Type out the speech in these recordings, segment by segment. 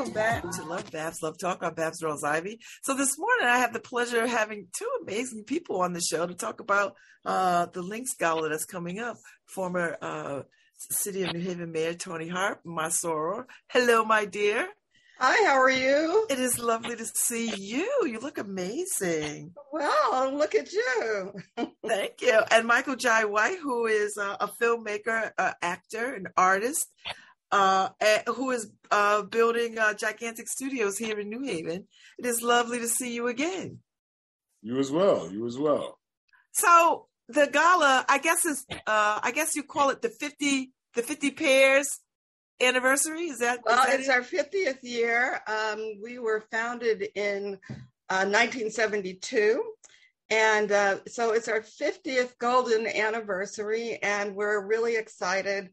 welcome back to LoveBabz LoveTalk. I'm Babz Rawls-Ivy. So this morning I have the pleasure of having two amazing people on the show to talk about uh, the Links Gala that's coming up. Former uh, City of New Haven Mayor Toni Harp, my soror. Hello, my dear. Hi, how are you? It is lovely to see you. You look amazing. Well, look at you. Thank you. And Michael Jai White, who is uh, a filmmaker, uh, actor, an artist, uh, who is uh, building uh, Jaigantic studios here in New Haven. It is lovely to see you again. You as well. You as well. So the gala, I guess is, uh, I guess you call it the fifty, the fifty pairs anniversary? Is that? Well, is that it's it? our 50th year. Um, we were founded in uh, 1972. And uh, so it's our 50th golden anniversary, and we're really excited.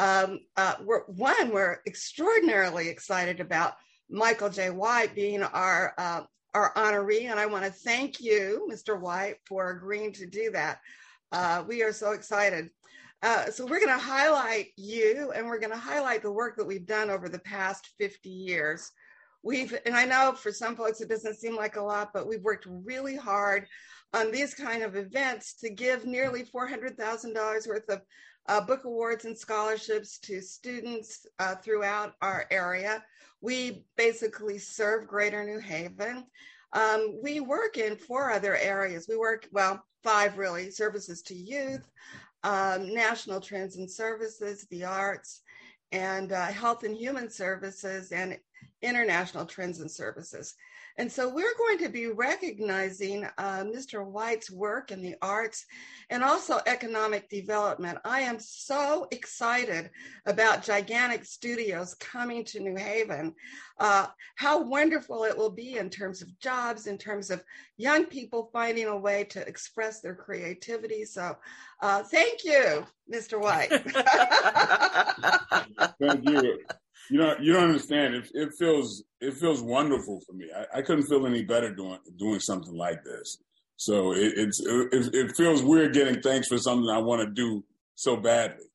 Um, uh, we're, one, we're extraordinarily excited about Michael Jai White being our uh, our honoree, and I want to thank you, Mr. White, for agreeing to do that. Uh, we are so excited. Uh, so we're going to highlight you and we're going to highlight the work that we've done over the past 50 years. We've, and I know for some folks it doesn't seem like a lot, but we've worked really hard on these kind of events to give nearly $400,000 worth of uh, book awards and scholarships to students uh, throughout our area. We basically serve Greater New Haven. Um, we work in four other areas. We work, well, five really services to youth, um, national trends and services, the arts, and uh, health and human services, and international trends and services. And so we're going to be recognizing uh, Mr. White's work in the arts and also economic development. I am so excited about Jaigantic studios coming to New Haven. Uh, how wonderful it will be in terms of jobs, in terms of young people finding a way to express their creativity. So uh, thank you, Mr. White. Thank you. You know, you don't understand. It, it feels it feels wonderful for me. I, I couldn't feel any better doing doing something like this. So it, it's it, it feels weird getting thanks for something I want to do so badly.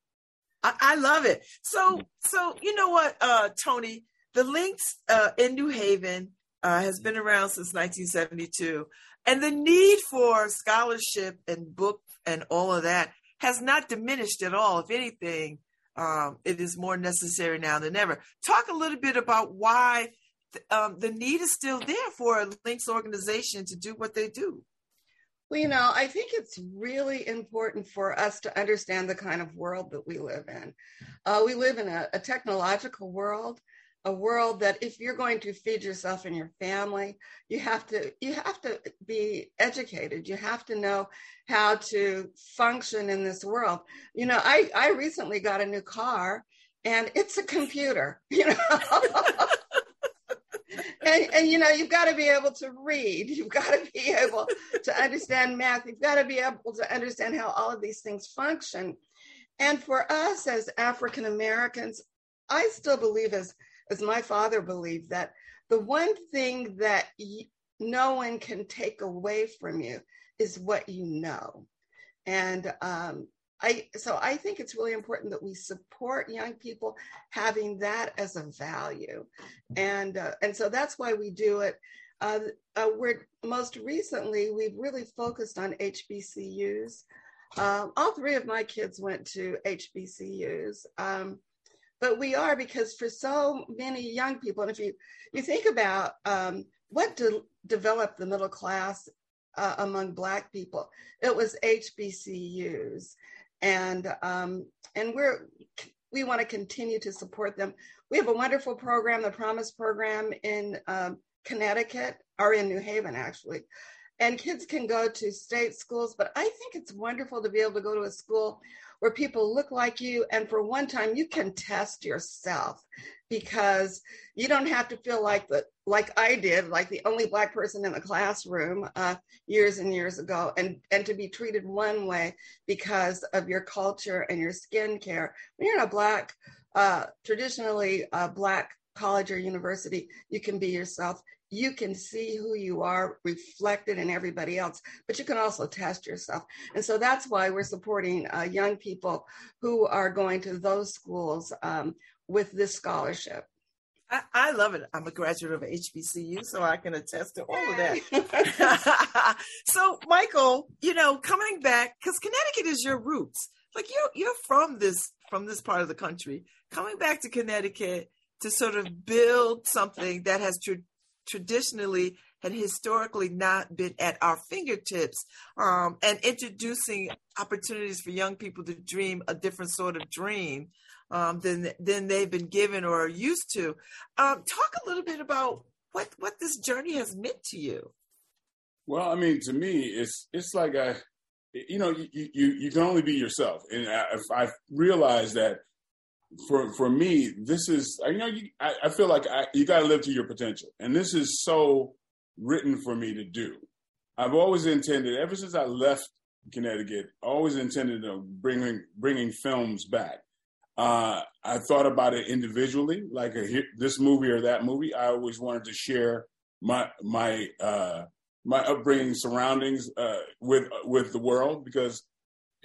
I, I love it. So, so you know what, uh, Toni, the links uh, in New Haven uh, has been around since 1972, and the need for scholarship and book and all of that has not diminished at all. If anything, um, it is more necessary now than ever. Talk a little bit about why th- um, the need is still there for a links organization to do what they do. Well, you know, I think it's really important for us to understand the kind of world that we live in. Uh, we live in a, a, technological world, a world that if you're going to feed yourself and your family, you have to you have to be educated. You have to know how to function in this world. You know, I I recently got a new car, and it's a computer. You know. and, and you know you've got to be able to read you've got to be able to understand math you've got to be able to understand how all of these things function and for us as african americans i still believe as as my father believed that the one thing that no one can take away from you is what you know and um, I so I think it's really important that we support young people having that as a value, and uh, and so that's why we do it. Uh, uh, we're most recently we've really focused on HBCUs. Um, all three of my kids went to HBCUs, um, but we are because for so many young people, and if you you think about um, what de- developed the middle class uh, among Black people, it was HBCUs and um, and we're we want to continue to support them. We have a wonderful program, the Promise Program in um, Connecticut or in New Haven, actually. And kids can go to state schools, but I think it's wonderful to be able to go to a school where people look like you. And for one time, you can test yourself because you don't have to feel like the like I did, like the only black person in the classroom uh, years and years ago, and and to be treated one way because of your culture and your skin care. When you're in a black, uh, traditionally a black college or university, you can be yourself. You can see who you are reflected in everybody else, but you can also test yourself. And so that's why we're supporting uh, young people who are going to those schools um, with this scholarship. I, I, love it. I'm a graduate of HBCU, so I can attest to all of that. so, Michael, you know, coming back because Connecticut is your roots. Like you're you're from this from this part of the country. Coming back to Connecticut to sort of build something that has tra- traditionally had historically not been at our fingertips, um, and introducing opportunities for young people to dream a different sort of dream um, than than they've been given or are used to. Um, talk a little bit about what what this journey has meant to you. Well, I mean, to me, it's it's like a, you know, you you, you can only be yourself, and I, I realized that for for me, this is you know, you, I, I feel like I, you got to live to your potential, and this is so written for me to do. I've always intended, ever since I left Connecticut, always intended of bringing bringing films back. Uh, I thought about it individually, like a, this movie or that movie. I always wanted to share my my uh, my upbringing, surroundings uh, with with the world because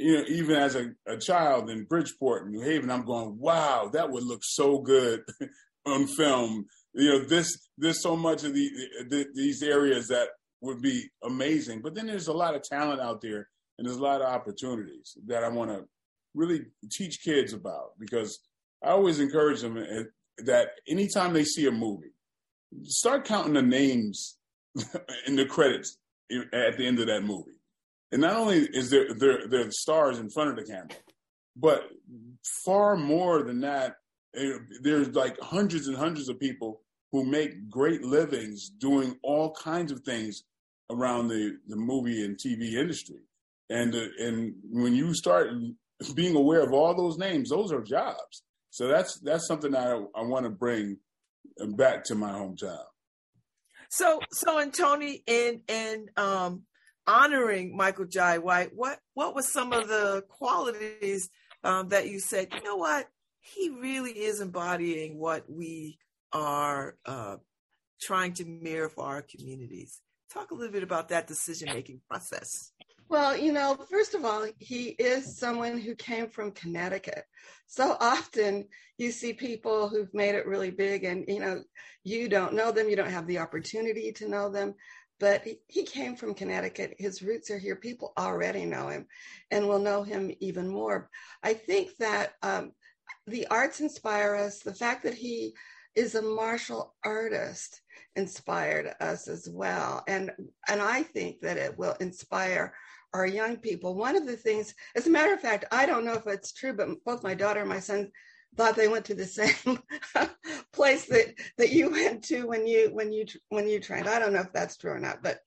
you know even as a, a child in Bridgeport, New Haven, I'm going, wow, that would look so good on film. You know, this there's so much of the, the these areas that would be amazing, but then there's a lot of talent out there, and there's a lot of opportunities that I want to really teach kids about because I always encourage them eh, that anytime they see a movie, start counting the names in the credits at the end of that movie. And not only is there there there stars in front of the camera, but far more than that, eh, there's like hundreds and hundreds of people who make great livings doing all kinds of things around the, the movie and TV industry. And uh, and when you start being aware of all those names, those are jobs. So that's that's something I I want to bring back to my hometown. So so and Toni in in um honoring Michael Jai White, what what was some of the qualities um, that you said, you know what, he really is embodying what we are uh, trying to mirror for our communities. Talk a little bit about that decision making process. Well, you know, first of all, he is someone who came from Connecticut. So often you see people who've made it really big and, you know, you don't know them, you don't have the opportunity to know them. But he came from Connecticut. His roots are here. People already know him and will know him even more. I think that um, the arts inspire us. The fact that he is a martial artist inspired us as well. And, and I think that it will inspire our young people. One of the things, as a matter of fact, I don't know if it's true, but both my daughter and my son thought they went to the same place that that you went to when you when you when you trained. I don't know if that's true or not, but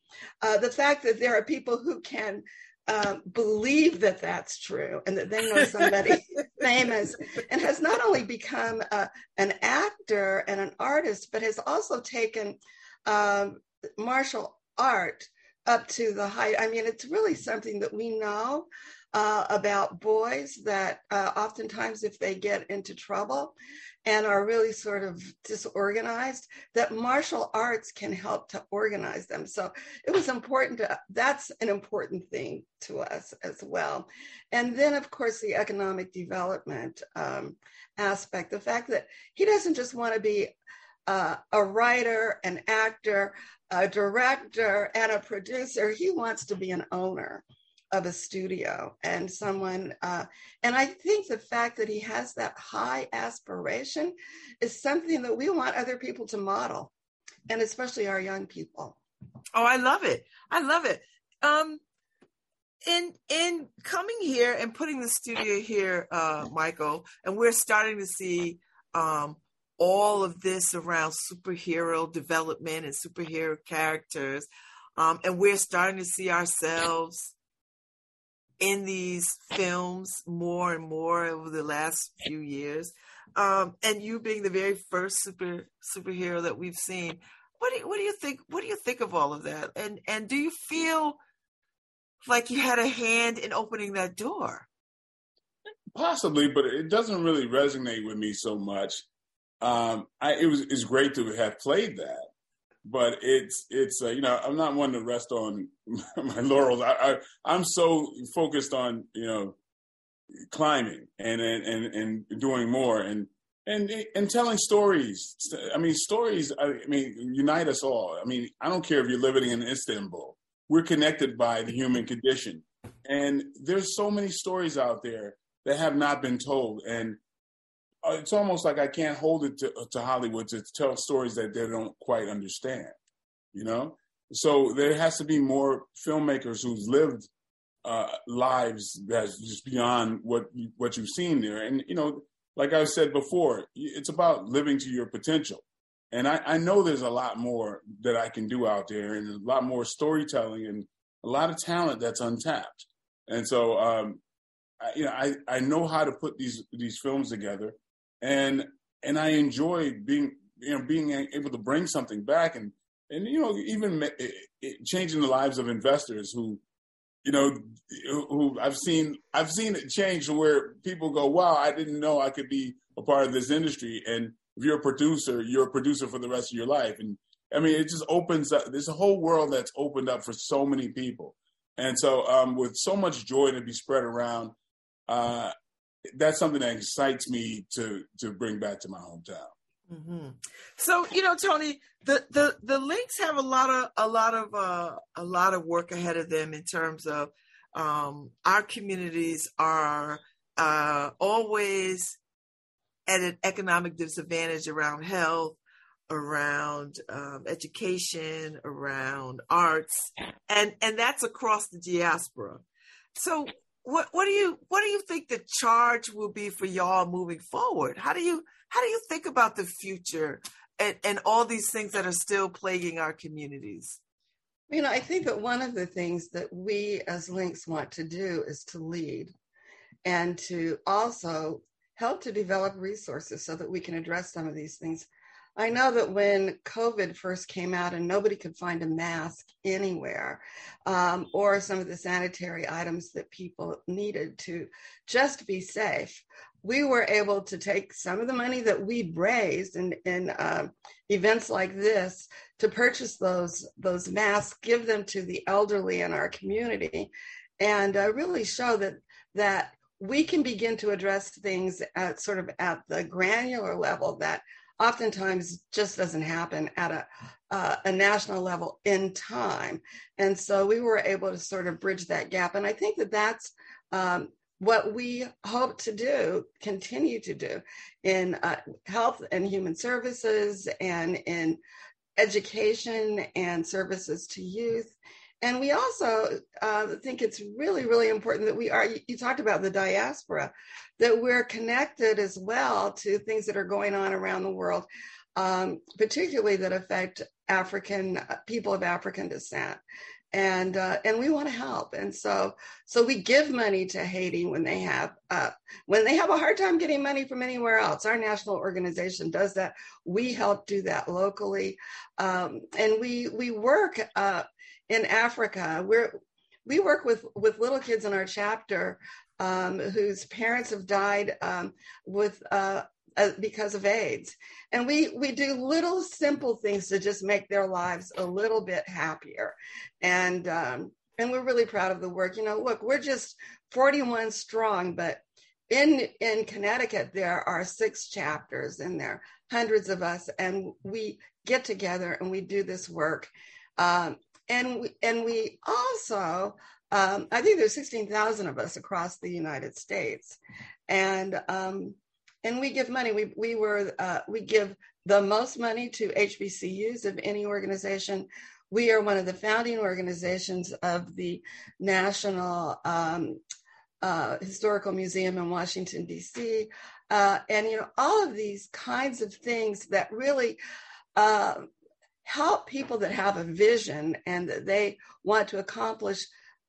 uh, the fact that there are people who can um, believe that that's true and that they know somebody famous and has not only become uh, an actor and an artist, but has also taken um, martial art up to the height. I mean, it's really something that we know uh, about boys that uh, oftentimes, if they get into trouble and are really sort of disorganized, that martial arts can help to organize them. So it was important to, that's an important thing to us as well. And then, of course, the economic development um, aspect, the fact that he doesn't just want to be uh, a writer, an actor, a director, and a producer. He wants to be an owner of a studio and someone. Uh, and I think the fact that he has that high aspiration is something that we want other people to model, and especially our young people. Oh, I love it. I love it. Um, in in coming here and putting the studio here, uh, Michael, and we're starting to see um, all of this around superhero development and superhero characters. Um, and we're starting to see ourselves in these films more and more over the last few years. Um, and you being the very first super superhero that we've seen, what do you, what do you think? What do you think of all of that? And and do you feel like you had a hand in opening that door? Possibly, but it doesn't really resonate with me so much um, I, it was it's great to have played that, but it's it's uh, you know I'm not one to rest on my laurels. I, I am so focused on you know climbing and and and, and doing more and and and telling stories. I mean, stories. I mean, unite us all. I mean, I don't care if you're living in Istanbul. We're connected by the human condition, and there's so many stories out there that have not been told, and it's almost like I can't hold it to, to Hollywood to tell stories that they don't quite understand. You know, so there has to be more filmmakers who've lived uh, lives that's just beyond what you, what you've seen there, and you know like I said before, it's about living to your potential. And I, I, know there's a lot more that I can do out there and a lot more storytelling and a lot of talent that's untapped. And so, um, I, you know, I, I know how to put these, these films together and, and I enjoy being, you know, being able to bring something back and, and, you know, even changing the lives of investors who, you know, who I've seen I've seen it change to where people go, "Wow, I didn't know I could be a part of this industry." And if you're a producer, you're a producer for the rest of your life. And I mean, it just opens up. There's a whole world that's opened up for so many people. And so, um, with so much joy to be spread around, uh, that's something that excites me to to bring back to my hometown. Mm-hmm. So you know, Toni, the the the links have a lot of a lot of uh, a lot of work ahead of them in terms of um, our communities are uh, always at an economic disadvantage around health, around um, education, around arts, and and that's across the diaspora. So what what do you what do you think the charge will be for y'all moving forward? How do you how do you think about the future and, and all these things that are still plaguing our communities? You know, I think that one of the things that we as Links want to do is to lead and to also help to develop resources so that we can address some of these things. I know that when COVID first came out and nobody could find a mask anywhere, um, or some of the sanitary items that people needed to just be safe, we were able to take some of the money that we'd raised in, in uh, events like this to purchase those those masks, give them to the elderly in our community, and uh, really show that that we can begin to address things at sort of at the granular level that oftentimes just doesn't happen at a, uh, a national level in time. And so we were able to sort of bridge that gap. And I think that that's um, what we hope to do, continue to do in uh, health and human services and in education and services to youth. And we also uh, think it's really, really important that we are, you talked about the diaspora, that we're connected as well to things that are going on around the world, um, particularly that affect African uh, people of African descent. And uh, and we want to help, and so so we give money to Haiti when they have uh, when they have a hard time getting money from anywhere else. Our national organization does that. We help do that locally, um, and we we work uh, in Africa. We're we work with with little kids in our chapter um, whose parents have died um, with uh, uh, because of AIDS, and we we do little simple things to just make their lives a little bit happier, and um, and we're really proud of the work. You know, look, we're just 41 strong, but in in Connecticut there are six chapters in there, hundreds of us, and we get together and we do this work. Um, and we, and we also um, I think there's 16,000 of us across the United States, and um, and we give money. We we were uh, we give the most money to HBCUs of any organization. We are one of the founding organizations of the National um, uh, Historical Museum in Washington D.C. Uh, and you know all of these kinds of things that really uh, help people that have a vision and that they want to accomplish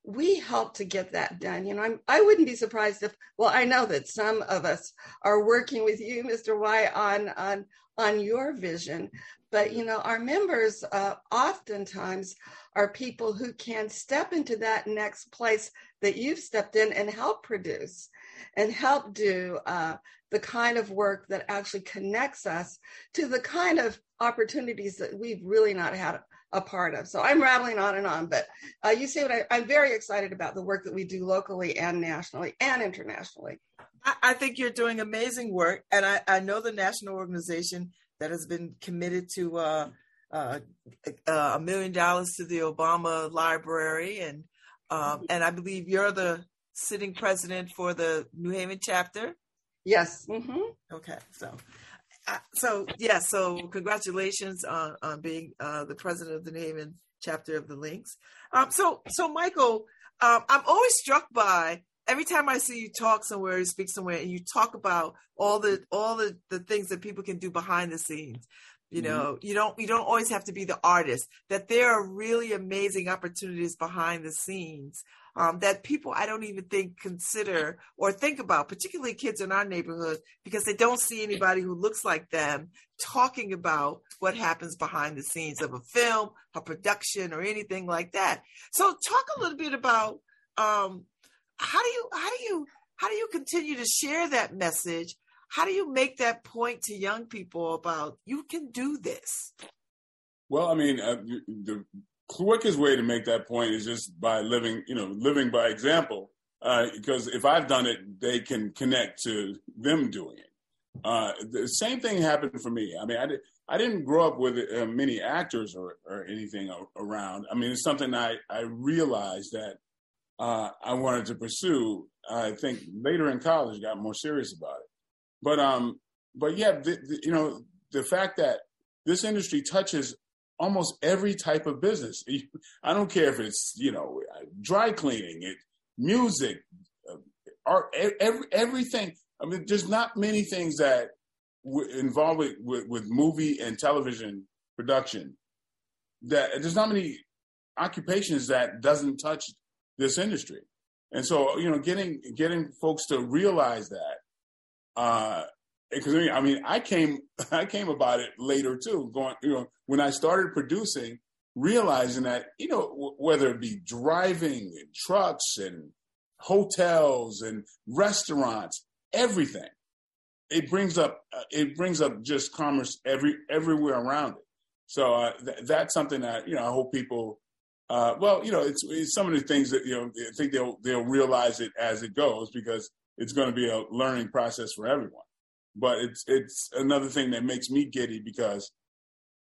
we help to get that done. You know, I'm, I wouldn't be surprised if, well, I know that some of us are working with you, Mr. Y, on on on your vision, but you know, our members uh, oftentimes are people who can step into that next place that you've stepped in and help produce and help do uh, the kind of work that actually connects us to the kind of opportunities that we've really not had a part of. So I'm rattling on and on, but uh, you see what I, I'm very excited about the work that we do locally and nationally and internationally. I, I think you're doing amazing work, and I, I know the national organization that has been committed to uh, uh, uh, a million dollars to the Obama Library, and um, and I believe you're the sitting president for the New Haven chapter. Yes. Mm-hmm. Okay, so. Uh, so yeah, so congratulations on, on being uh, the president of the Haven chapter of the Links. Um, so so Michael, um, I'm always struck by every time I see you talk somewhere, you speak somewhere, and you talk about all the all the, the things that people can do behind the scenes. You mm-hmm. know, you don't you don't always have to be the artist. That there are really amazing opportunities behind the scenes um, that people I don't even think consider or think about, particularly kids in our neighborhood, because they don't see anybody who looks like them talking about what happens behind the scenes of a film, a production, or anything like that. So, talk a little bit about um, how do you how do you how do you continue to share that message how do you make that point to young people about you can do this? Well, I mean, uh, the quickest way to make that point is just by living, you know, living by example. Uh, because if I've done it, they can connect to them doing it. Uh, the same thing happened for me. I mean, I, did, I didn't grow up with uh, many actors or, or anything around. I mean, it's something I, I realized that uh, I wanted to pursue. I think later in college, got more serious about it. But um, but yeah, the, the, you know, the fact that this industry touches almost every type of business. I don't care if it's you know dry cleaning, it music, uh, art, every, everything. I mean, there's not many things that involved with, with, with movie and television production that there's not many occupations that doesn't touch this industry. And so, you know, getting getting folks to realize that uh, because I mean, I came, I came about it later too. Going, you know, when I started producing, realizing that you know, w- whether it be driving and trucks and hotels and restaurants, everything, it brings up, uh, it brings up just commerce every everywhere around it. So uh, th- that's something that you know, I hope people. Uh, well, you know, it's, it's some of the things that you know. I think they'll they'll realize it as it goes because it's going to be a learning process for everyone. But it's it's another thing that makes me giddy because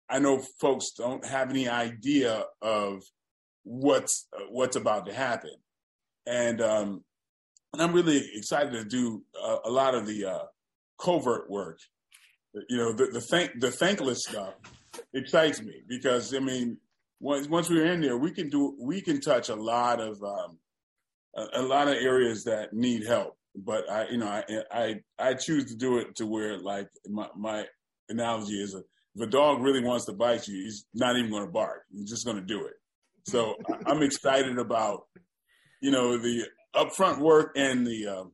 I know folks don't have any idea of what's what's about to happen, and um, and I'm really excited to do a, a lot of the uh, covert work. You know, the the thank the thankless stuff excites me because I mean, once once we're in there, we can do we can touch a lot of um, a, a lot of areas that need help but I, you know, I, I, I choose to do it to where like my, my analogy is a, if a dog really wants to bite you, he's not even going to bark. He's just going to do it. So I'm excited about, you know, the upfront work and the um,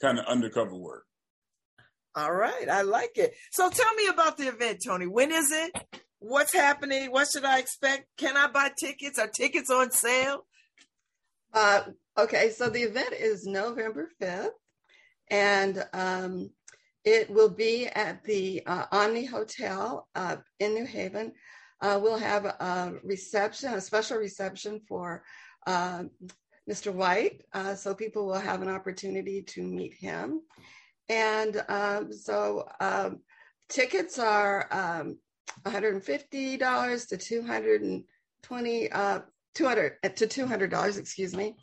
kind of undercover work. All right. I like it. So tell me about the event, Toni. When is it? What's happening? What should I expect? Can I buy tickets? Are tickets on sale? Uh, okay, so the event is November 5th, and um, it will be at the uh, Omni Hotel uh, in New Haven. Uh, we'll have a reception, a special reception for Mr. Um, White, uh, so people will have an opportunity to meet him. And um, so um, tickets are um, $150 to 220 uh, 200 uh, to $200, excuse me.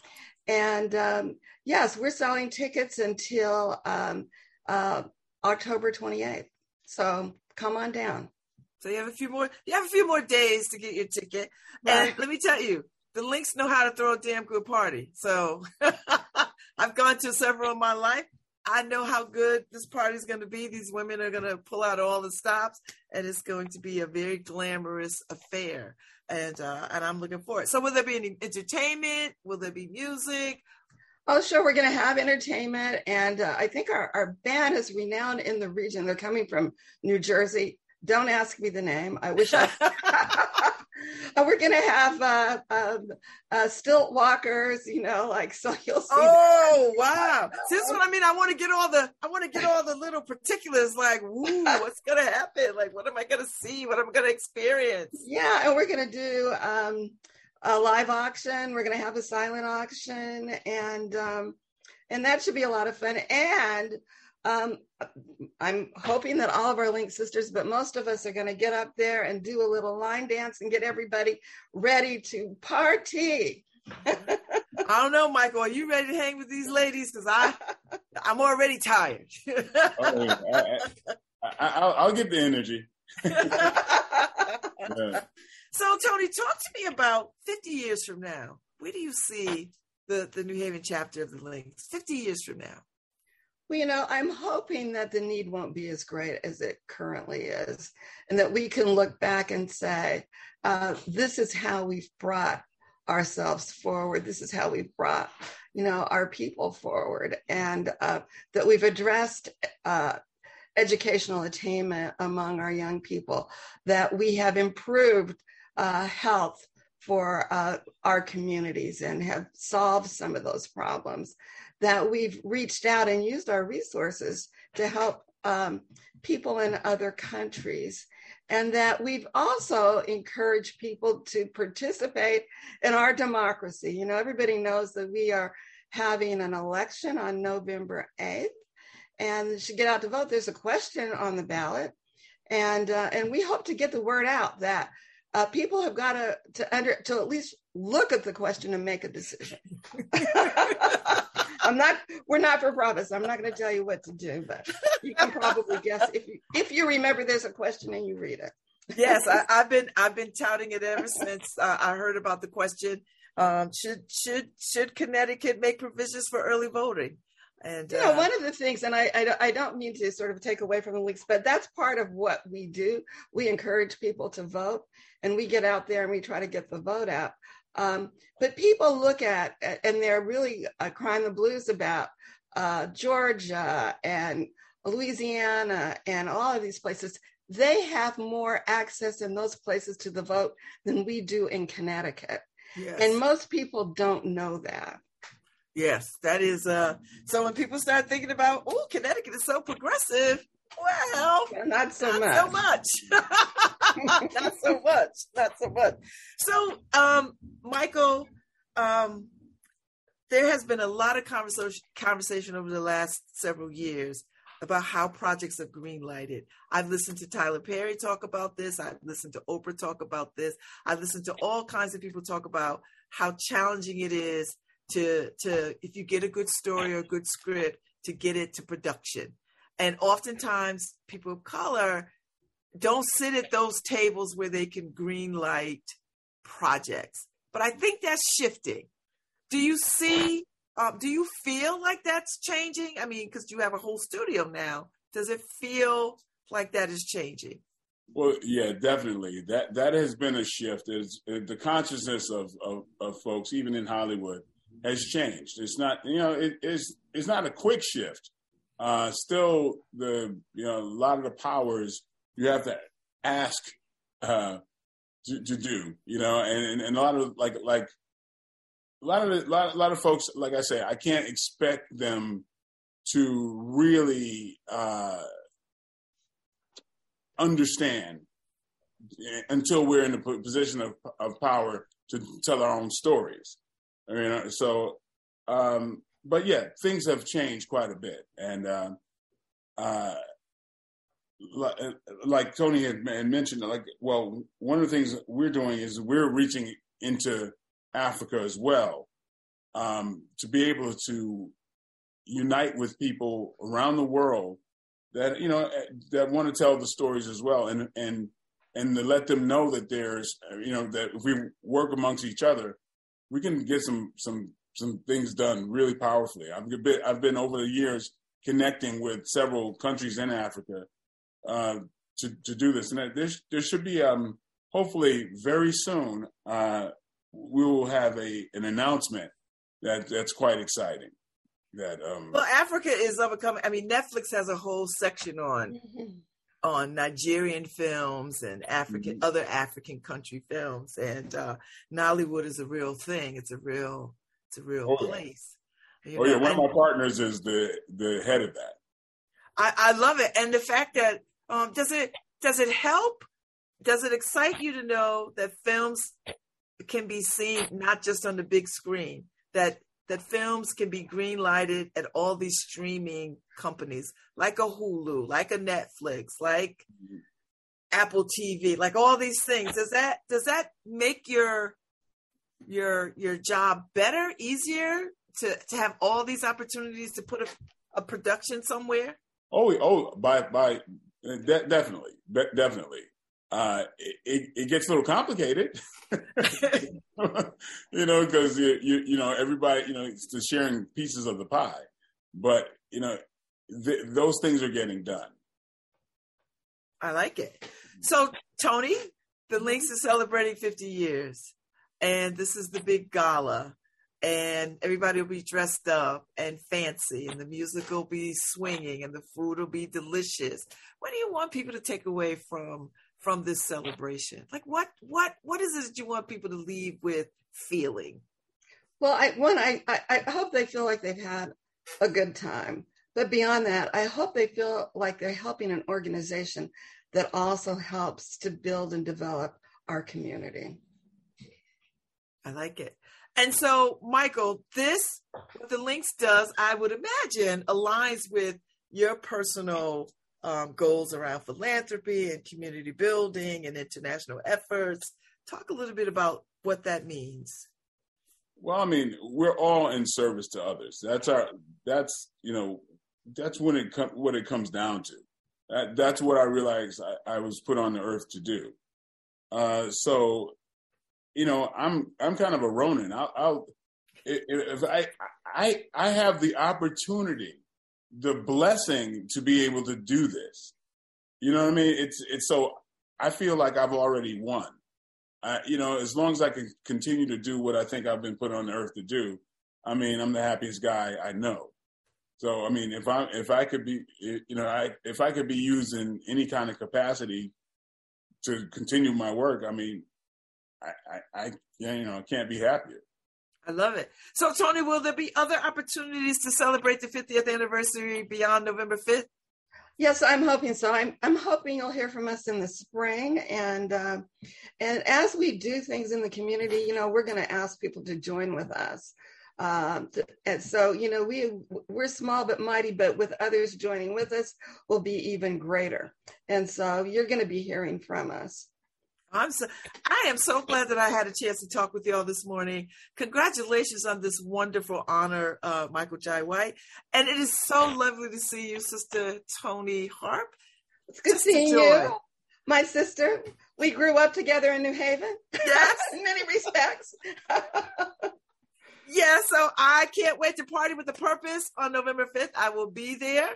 And um, yes, we're selling tickets until um, uh, October 28th. So come on down. So you have a few more, you have a few more days to get your ticket. And let me tell you, the links know how to throw a damn good party. So I've gone to several in my life. I know how good this party is going to be. These women are going to pull out all the stops, and it's going to be a very glamorous affair. And uh, and I'm looking forward. So, will there be any entertainment? Will there be music? Oh, sure. We're going to have entertainment, and uh, I think our, our band is renowned in the region. They're coming from New Jersey. Don't ask me the name. I wish I. We're gonna have uh, um, uh, stilt walkers, you know, like so you'll see. Oh wow! this is what I mean, I want to get all the, I want to get all the little particulars, like, woo, what's gonna happen? Like, what am I gonna see? What am I gonna experience? Yeah, and we're gonna do um, a live auction. We're gonna have a silent auction, and um, and that should be a lot of fun. And um, I'm hoping that all of our Link sisters, but most of us are going to get up there and do a little line dance and get everybody ready to party. I don't know, Michael. Are you ready to hang with these ladies? Because I, I'm already tired. oh, I, will get the energy. yeah. So, Toni, talk to me about 50 years from now. Where do you see the, the New Haven chapter of the Links 50 years from now? Well, you know, I'm hoping that the need won't be as great as it currently is, and that we can look back and say, uh, this is how we've brought ourselves forward. This is how we've brought, you know, our people forward, and uh, that we've addressed uh, educational attainment among our young people, that we have improved uh, health for uh, our communities and have solved some of those problems that we've reached out and used our resources to help um, people in other countries. And that we've also encouraged people to participate in our democracy. You know, everybody knows that we are having an election on November 8th and should get out to vote. There's a question on the ballot. And, uh, and we hope to get the word out that uh, people have got to, to under to at least look at the question and make a decision. I'm not. We're not for profits. I'm not going to tell you what to do, but you can probably guess if you if you remember there's a question and you read it. yes, I, have been I've been touting it ever since uh, I heard about the question. Um, should should should Connecticut make provisions for early voting? And you know, uh, one of the things, and I, I, I don't mean to sort of take away from the weeks, but that's part of what we do. We encourage people to vote, and we get out there and we try to get the vote out. Um, but people look at, and they're really uh, crying the blues about uh, Georgia and Louisiana and all of these places. They have more access in those places to the vote than we do in Connecticut. Yes. And most people don't know that. Yes, that is. Uh, so when people start thinking about, oh, Connecticut is so progressive, well, not so not much. So much. not so much. Not so much. So, um, Michael, um, there has been a lot of conversation conversation over the last several years about how projects are green lighted. I've listened to Tyler Perry talk about this. I've listened to Oprah talk about this. I've listened to all kinds of people talk about how challenging it is to to if you get a good story or a good script to get it to production. And oftentimes people of color don't sit at those tables where they can green light projects. But I think that's shifting. Do you see, um, do you feel like that's changing? I mean, because you have a whole studio now. Does it feel like that is changing? Well, yeah, definitely. That that has been a shift. The consciousness of, of, of folks, even in Hollywood, has changed. It's not, you know, it, it's it's not a quick shift. Uh, still, the you know a lot of the powers you have to ask uh, to, to, do, you know, and, and a lot of like like a lot of a lot, a lot of folks, like I say, I can't expect them to really uh, understand until we're in a position of, of power to tell our own stories. I mean, so, um, but yeah, things have changed quite a bit, and uh, uh, like Toni had mentioned, like, well, one of the things we're doing is we're reaching into Africa as well um, to be able to unite with people around the world that you know that want to tell the stories as well, and and and to let them know that there's you know that if we work amongst each other, we can get some some some things done really powerfully. I've been I've been over the years connecting with several countries in Africa uh, to to do this, and there there should be um, hopefully very soon uh, we will have a an announcement that that's quite exciting. That um, well, Africa is overcoming. I mean, Netflix has a whole section on. Mm-hmm. On Nigerian films and African mm-hmm. other African country films, and uh, Nollywood is a real thing. It's a real, it's a real oh, place. Yeah. oh know? yeah, one and, of my partners is the the head of that. I, I love it, and the fact that um, does it does it help? Does it excite you to know that films can be seen not just on the big screen? That that films can be green lighted at all these streaming companies, like a Hulu, like a Netflix, like Apple TV, like all these things. Does that does that make your your your job better, easier to to have all these opportunities to put a, a production somewhere? Oh, oh, by by, de- definitely, de- definitely. Uh, it, it gets a little complicated, you know, because you, you, you know everybody you know it's sharing pieces of the pie, but you know th- those things are getting done. I like it. So Toni, the Links is celebrating 50 years, and this is the big gala, and everybody will be dressed up and fancy, and the music will be swinging, and the food will be delicious. What do you want people to take away from? from this celebration? Like what what what is it that you want people to leave with feeling? Well, I one I, I, I hope they feel like they've had a good time. But beyond that, I hope they feel like they're helping an organization that also helps to build and develop our community. I like it. And so, Michael, this what the links does, I would imagine, aligns with your personal um, goals around philanthropy and community building and international efforts. Talk a little bit about what that means. Well, I mean, we're all in service to others. That's our. That's you know, that's when it com- what it comes down to. That, that's what I realized I, I, was put on the earth to do. Uh, so, you know, I'm I'm kind of a Ronin. I'll, I'll if I I I have the opportunity the blessing to be able to do this. You know what I mean? It's it's so I feel like I've already won. You know, as long as I can continue to do what I think I've been put on the earth to do, I mean, I'm the happiest guy I know. So, I mean, if I if I could be, you know, I if I could be used in any kind of capacity to continue my work, I mean, I I, I you know, can't be happier. I love it. So, Toni, will there be other opportunities to celebrate the 50th anniversary beyond November 5th? Yes, I'm hoping so. I'm I'm hoping you'll hear from us in the spring, and uh, and as we do things in the community, you know, we're going to ask people to join with us. Um, to, and so, you know, we we're small but mighty, but with others joining with us, will be even greater. And so, you're going to be hearing from us. I'm so I am so glad that I had a chance to talk with y'all this morning. Congratulations on this wonderful honor, uh, Michael Jai White. And it is so lovely to see you, Sister Toni Harp. It's good Just seeing you, my sister. We grew up together in New Haven. Yes. in many respects. yeah, so I can't wait to party with the purpose on November 5th. I will be there.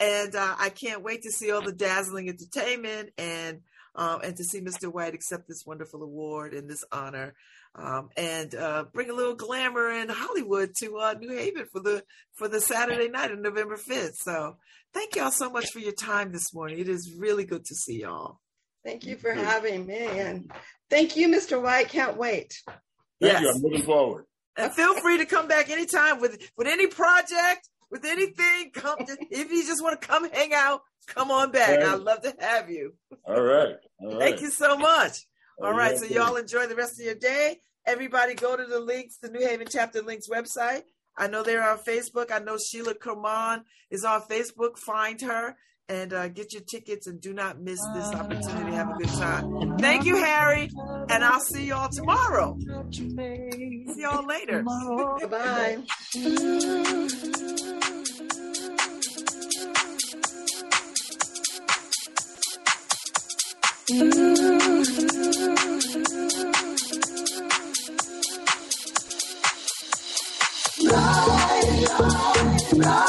And uh, I can't wait to see all the dazzling entertainment and um, and to see Mr. White accept this wonderful award and this honor, um, and uh, bring a little glamour in Hollywood to uh, New Haven for the for the Saturday night of November fifth. So, thank y'all so much for your time this morning. It is really good to see y'all. Thank you for having me, and thank you, Mr. White. Can't wait. Thank yes. you. I'm looking forward. And feel free to come back anytime with with any project, with anything. Come if you just want to come hang out, Come on back. Right. I'd love to have you. All right. All right. Thank you so much. All, All right. So y'all enjoy the rest of your day. Everybody go to the links, the New Haven Chapter Links website. I know they're on Facebook. I know Sheila Kerman is on Facebook. Find her and uh, get your tickets and do not miss this opportunity. Have a good time. Thank you, Harry. And I'll see y'all tomorrow. See y'all later. Bye. Right.